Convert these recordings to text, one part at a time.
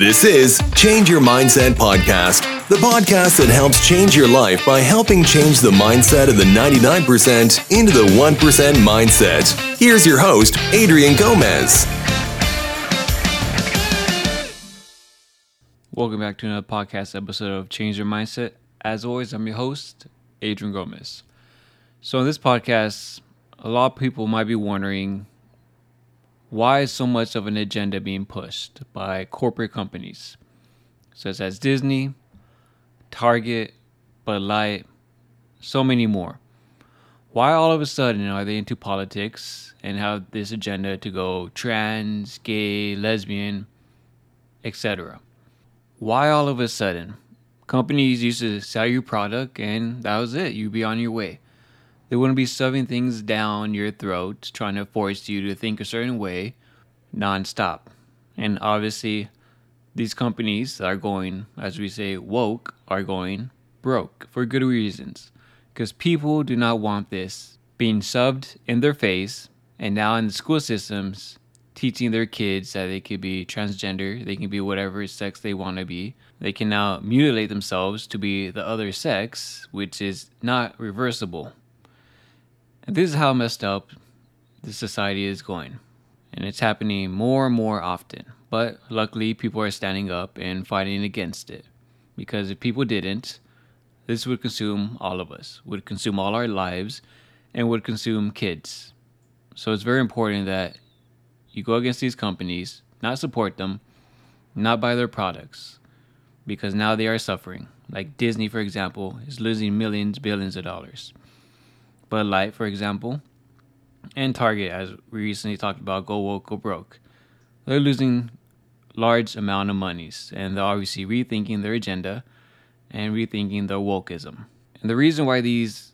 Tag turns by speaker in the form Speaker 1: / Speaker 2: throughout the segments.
Speaker 1: This is Change Your Mindset Podcast, the podcast that helps change your life by helping change the mindset of the 99% into the 1% mindset. Here's your host, Adrian Gomez.
Speaker 2: Welcome back to another podcast episode of Change Your Mindset. As always, I'm your host, Adrian Gomez. So, in this podcast, a lot of people might be wondering why is so much of an agenda being pushed by corporate companies such as Disney, Target, Bud Light, so many more? Why all of a sudden are they into politics and have this agenda to go trans, gay, lesbian, etc.? Why all of a sudden? Companies used to sell you product and that was it. You'd be on your way. They wouldn't be shoving things down your throat, trying to force you to think a certain way nonstop. And obviously, these companies that are going, as we say, woke, are going broke for good reasons. Because people do not want this being shoved in their face, and now in the school systems, teaching their kids that they could be transgender, they can be whatever sex they want to be. They can now mutilate themselves to be the other sex, which is not reversible. And this is how messed up the society is going. And it's happening more and more often. But luckily, people are standing up and fighting against it. Because if people didn't, this would consume all of us, would consume all our lives, and would consume kids. So it's very important that you go against these companies, not support them, not buy their products, because now they are suffering. Like Disney, for example, is losing millions, billions of dollars. Bud Light, for example, and Target, as we recently talked about, go woke, go broke. They're losing large amount of monies, and they're obviously rethinking their agenda and rethinking their wokeism. And the reason why these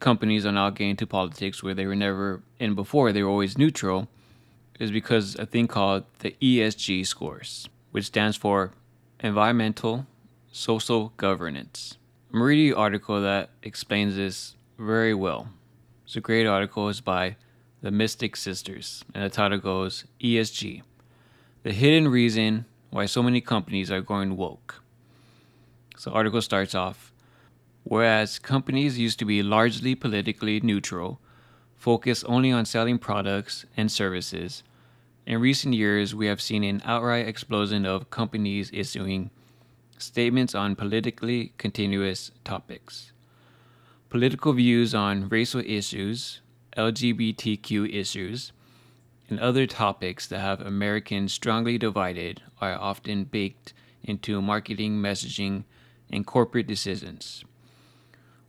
Speaker 2: companies are now getting into politics where they were never in before, they were always neutral, is because a thing called the ESG scores, which stands for Environmental Social Governance. I'm reading an article that explains this very well. It's a great article. It's by the Mystic Sisters, and the title goes ESG The Hidden Reason Why So Many Companies Are Going Woke. So, the article starts off Whereas companies used to be largely politically neutral, focused only on selling products and services, in recent years we have seen an outright explosion of companies issuing statements on politically continuous topics political views on racial issues, LGBTQ issues, and other topics that have Americans strongly divided are often baked into marketing messaging and corporate decisions.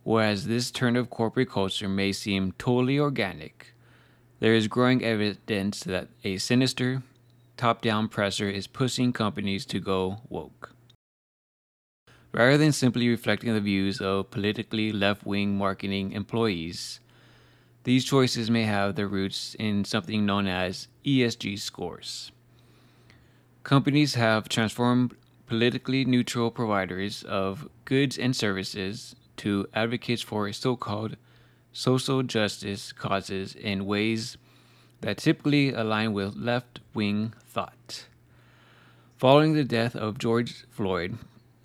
Speaker 2: Whereas this turn of corporate culture may seem totally organic, there is growing evidence that a sinister, top down pressure is pushing companies to go woke. Rather than simply reflecting the views of politically left wing marketing employees, these choices may have their roots in something known as ESG scores. Companies have transformed politically neutral providers of goods and services to advocates for so called social justice causes in ways that typically align with left wing thought. Following the death of George Floyd,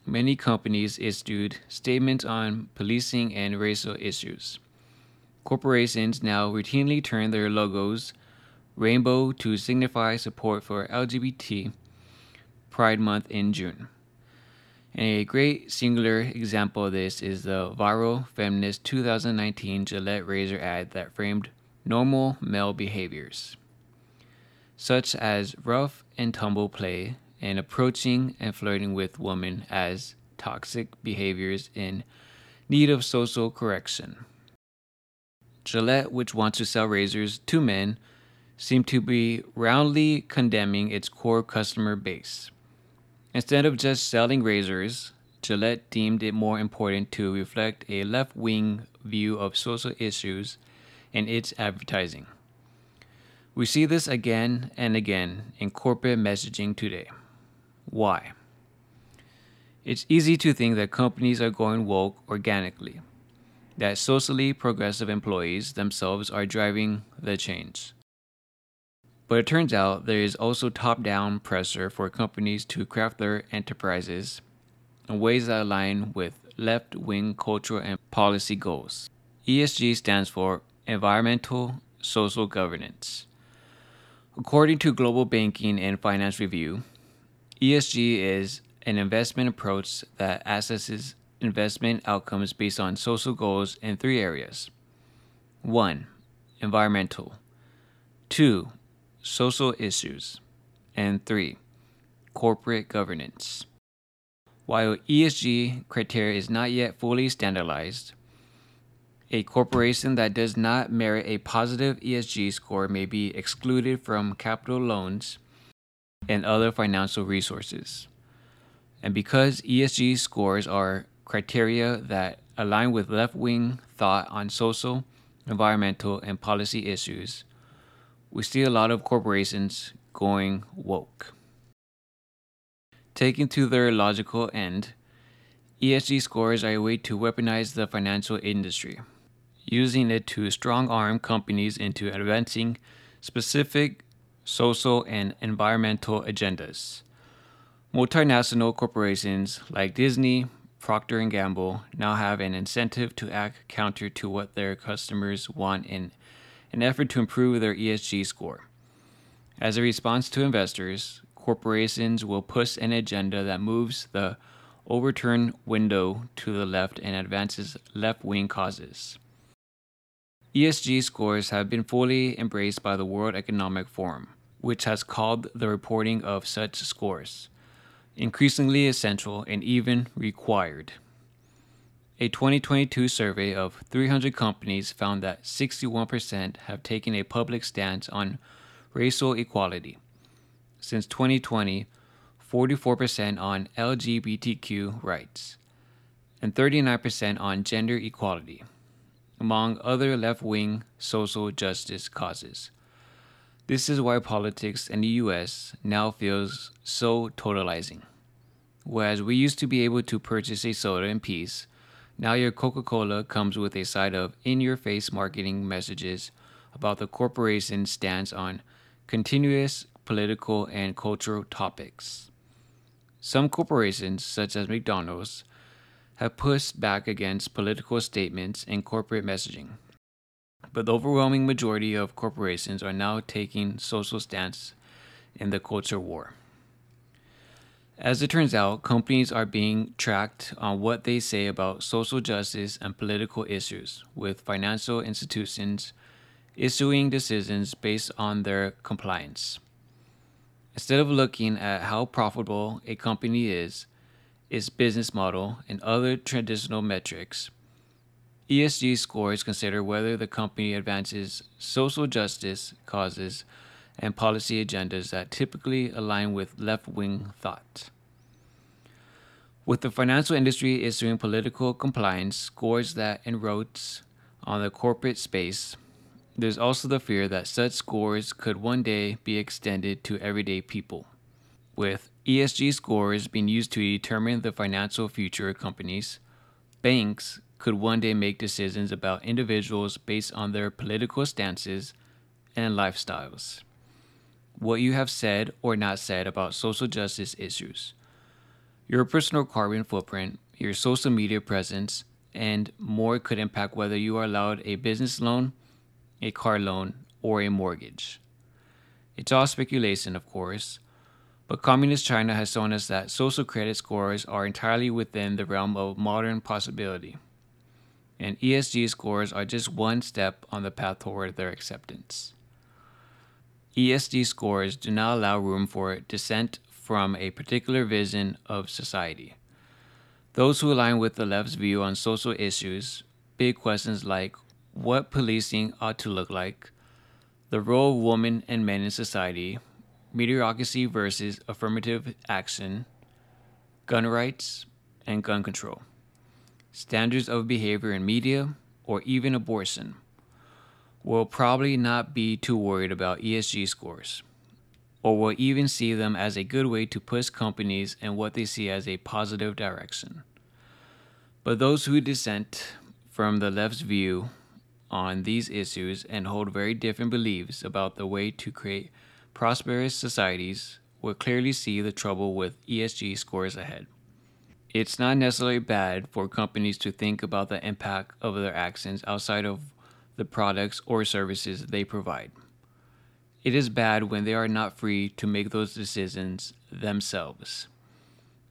Speaker 2: many companies issued statements on policing and racial issues. Corporations now routinely turn their logos rainbow to signify support for LGBT Pride Month in June. And a great singular example of this is the viral feminist 2019 Gillette razor ad that framed normal male behaviors, such as rough and tumble play and approaching and flirting with women as toxic behaviors in need of social correction. Gillette, which wants to sell razors to men, seemed to be roundly condemning its core customer base. Instead of just selling razors, Gillette deemed it more important to reflect a left wing view of social issues in its advertising. We see this again and again in corporate messaging today. Why? It's easy to think that companies are going woke organically, that socially progressive employees themselves are driving the change. But it turns out there is also top down pressure for companies to craft their enterprises in ways that align with left wing cultural and policy goals. ESG stands for Environmental Social Governance. According to Global Banking and Finance Review, ESG is an investment approach that assesses investment outcomes based on social goals in three areas 1. Environmental, 2. Social issues, and 3. Corporate governance. While ESG criteria is not yet fully standardized, a corporation that does not merit a positive ESG score may be excluded from capital loans and other financial resources. And because ESG scores are criteria that align with left wing thought on social, environmental, and policy issues, we see a lot of corporations going woke. Taken to their logical end, ESG scores are a way to weaponize the financial industry, using it to strong arm companies into advancing specific social and environmental agendas. Multinational corporations like Disney, Procter Gamble now have an incentive to act counter to what their customers want in an effort to improve their ESG score. As a response to investors, corporations will push an agenda that moves the Overton window to the left and advances left wing causes. ESG scores have been fully embraced by the World Economic Forum, which has called the reporting of such scores increasingly essential and even required. A 2022 survey of 300 companies found that 61% have taken a public stance on racial equality. Since 2020, 44% on LGBTQ rights, and 39% on gender equality, among other left wing social justice causes. This is why politics in the US now feels so totalizing. Whereas we used to be able to purchase a soda in peace, now your Coca Cola comes with a side of in your face marketing messages about the corporation's stance on continuous political and cultural topics. Some corporations, such as McDonald's, have pushed back against political statements and corporate messaging but the overwhelming majority of corporations are now taking social stance in the culture war. As it turns out, companies are being tracked on what they say about social justice and political issues, with financial institutions issuing decisions based on their compliance. Instead of looking at how profitable a company is, its business model, and other traditional metrics, ESG scores consider whether the company advances social justice causes and policy agendas that typically align with left wing thought. With the financial industry issuing political compliance scores that enroach on the corporate space, there's also the fear that such scores could one day be extended to everyday people. With ESG scores being used to determine the financial future of companies, banks could one day make decisions about individuals based on their political stances and lifestyles. What you have said or not said about social justice issues, your personal carbon footprint, your social media presence, and more could impact whether you are allowed a business loan, a car loan, or a mortgage. It's all speculation, of course, but Communist China has shown us that social credit scores are entirely within the realm of modern possibility and ESG scores are just one step on the path toward their acceptance. ESG scores do not allow room for dissent from a particular vision of society. Those who align with the left's view on social issues, big questions like what policing ought to look like, the role of women and men in society, meritocracy versus affirmative action, gun rights, and gun control standards of behavior in media, or even abortion, will probably not be too worried about ESG scores, or will even see them as a good way to push companies in what they see as a positive direction. But those who dissent from the left's view on these issues and hold very different beliefs about the way to create prosperous societies will clearly see the trouble with ESG scores ahead. It's not necessarily bad for companies to think about the impact of their actions outside of the products or services they provide. It is bad when they are not free to make those decisions themselves.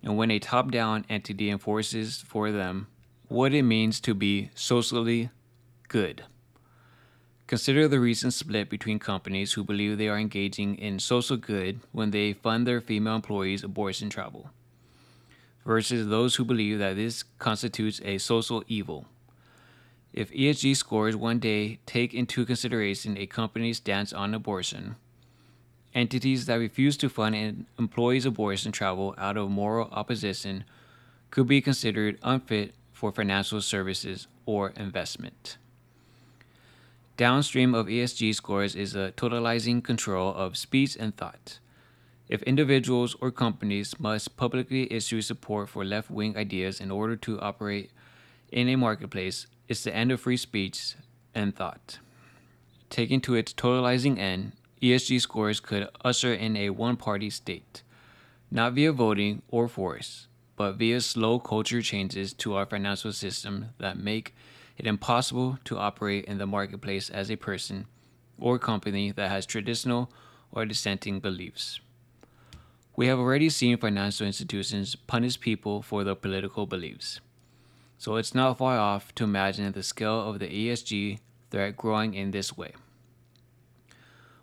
Speaker 2: And when a top down entity enforces for them what it means to be socially good. Consider the recent split between companies who believe they are engaging in social good when they fund their female employees' abortion travel, versus those who believe that this constitutes a social evil. If ESG scores one day take into consideration a company's stance on abortion, entities that refuse to fund an employee's abortion travel out of moral opposition could be considered unfit for financial services or investment. Downstream of ESG scores is a totalizing control of speech and thought. If individuals or companies must publicly issue support for left wing ideas in order to operate in a marketplace, it's the end of free speech and thought. Taken to its totalizing end, ESG scores could usher in a one party state, not via voting or force, but via slow culture changes to our financial system that make it impossible to operate in the marketplace as a person or company that has traditional or dissenting beliefs. We have already seen financial institutions punish people for their political beliefs so it's not far off to imagine the scale of the ESG threat growing in this way.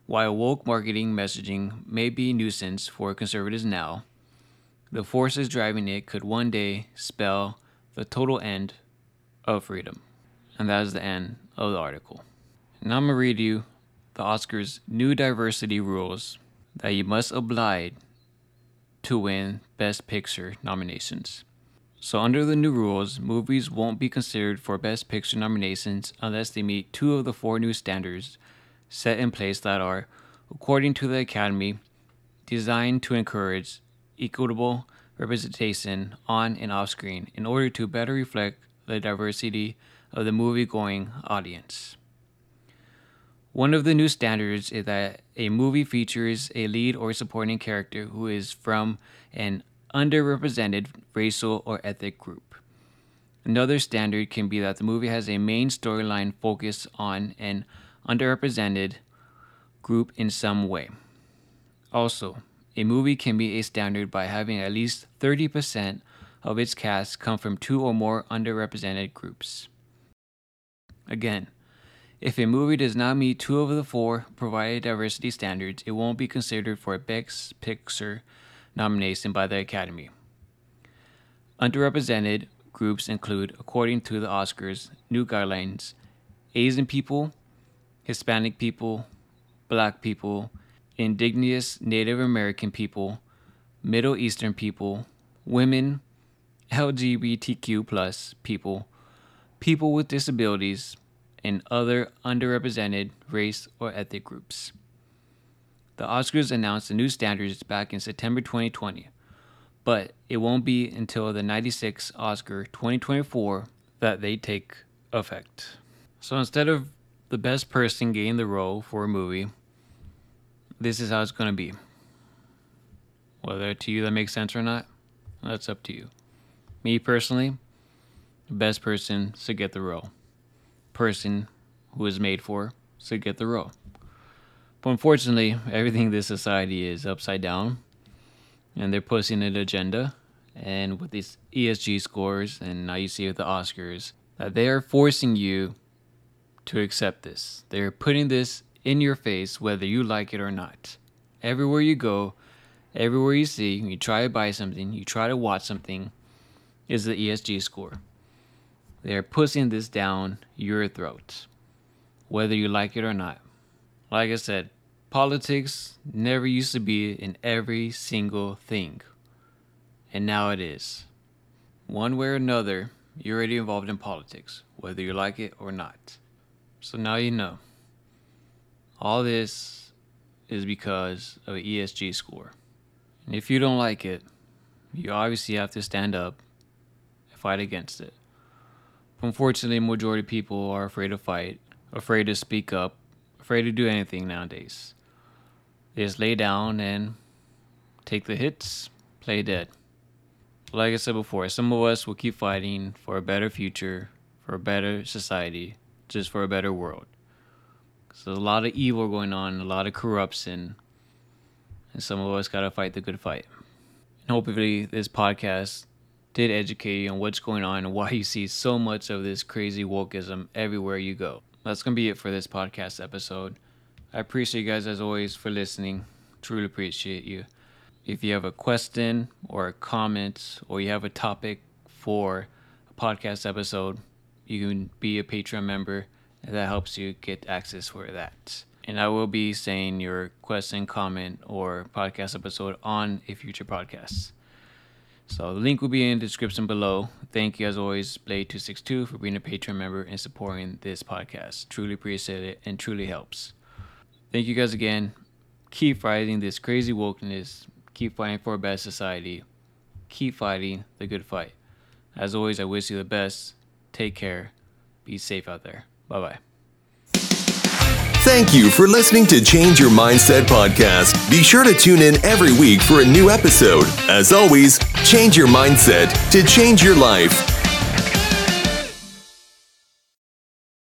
Speaker 2: While woke marketing messaging may be a nuisance for conservatives now, the forces driving it could one day spell the total end of freedom. And that is the end of the article. Now I'm going to read you the Oscars' new diversity rules that you must oblige to win Best Picture nominations. So, under the new rules, movies won't be considered for Best Picture nominations unless they meet two of the four new standards set in place that are, according to the Academy, designed to encourage equitable representation on and off screen in order to better reflect the diversity of the movie going audience. One of the new standards is that a movie features a lead or supporting character who is from an underrepresented racial or ethnic group. Another standard can be that the movie has a main storyline focused on an underrepresented group in some way. Also, a movie can be a standard by having at least 30% of its cast come from two or more underrepresented groups. Again, if a movie does not meet two of the four provided diversity standards, it won't be considered for a Best Picture nomination by the Academy. Underrepresented groups include, according to the Oscars new guidelines, Asian people, Hispanic people, Black people, Indigenous Native American people, Middle Eastern people, women, LGBTQ plus people, people with disabilities, and other underrepresented race or ethnic groups. The Oscars announced the new standards back in September 2020, but it won't be until the 96 Oscar 2024 that they take effect. So instead of the best person getting the role for a movie, this is how it's going to be. Whether to you that makes sense or not, that's up to you. Me personally, the best person should get the role. Person who is made for should get the role. But unfortunately, everything in this society is upside down, and they're pushing an agenda. And with these ESG scores, and now you see with the Oscars, that they are forcing you to accept this. They're putting this in your face, whether you like it or not. Everywhere you go, everywhere you see, you try to buy something, you try to watch something, is the ESG score. They're pushing this down your throat, whether you like it or not. Like I said, politics never used to be in every single thing. And now it is. One way or another, you're already involved in politics, whether you like it or not. So now you know. All this is because of an ESG score. And if you don't like it, you obviously have to stand up and fight against it. Unfortunately, majority of people are afraid to fight, afraid to speak up, afraid to do anything nowadays. They just lay down and take the hits, play dead. Like I said before, some of us will keep fighting for a better future, for a better society, just for a better world. So there's a lot of evil going on, a lot of corruption, and some of us gotta fight the good fight. And hopefully, this podcast did educate you on what's going on and why you see so much of this crazy wokeism everywhere you go. That's gonna be it for this podcast episode. I appreciate you guys as always for listening. Truly appreciate you. If you have a question or a comment or you have a topic for a podcast episode, you can be a Patreon member and that helps you get access for that. And I will be saying your question, comment, or podcast episode on a future podcast. So the link will be in the description below. Thank you as always, Blade262, for being a Patreon member and supporting this podcast. Truly appreciate it and truly helps. Thank you guys again. Keep fighting this crazy wokeness Keep fighting for a better society. Keep fighting the good fight. As always, I wish you the best. Take care. Be safe out there. Bye bye.
Speaker 1: Thank you for listening to Change Your Mindset podcast. Be sure to tune in every week for a new episode. As always, change your mindset to change your life.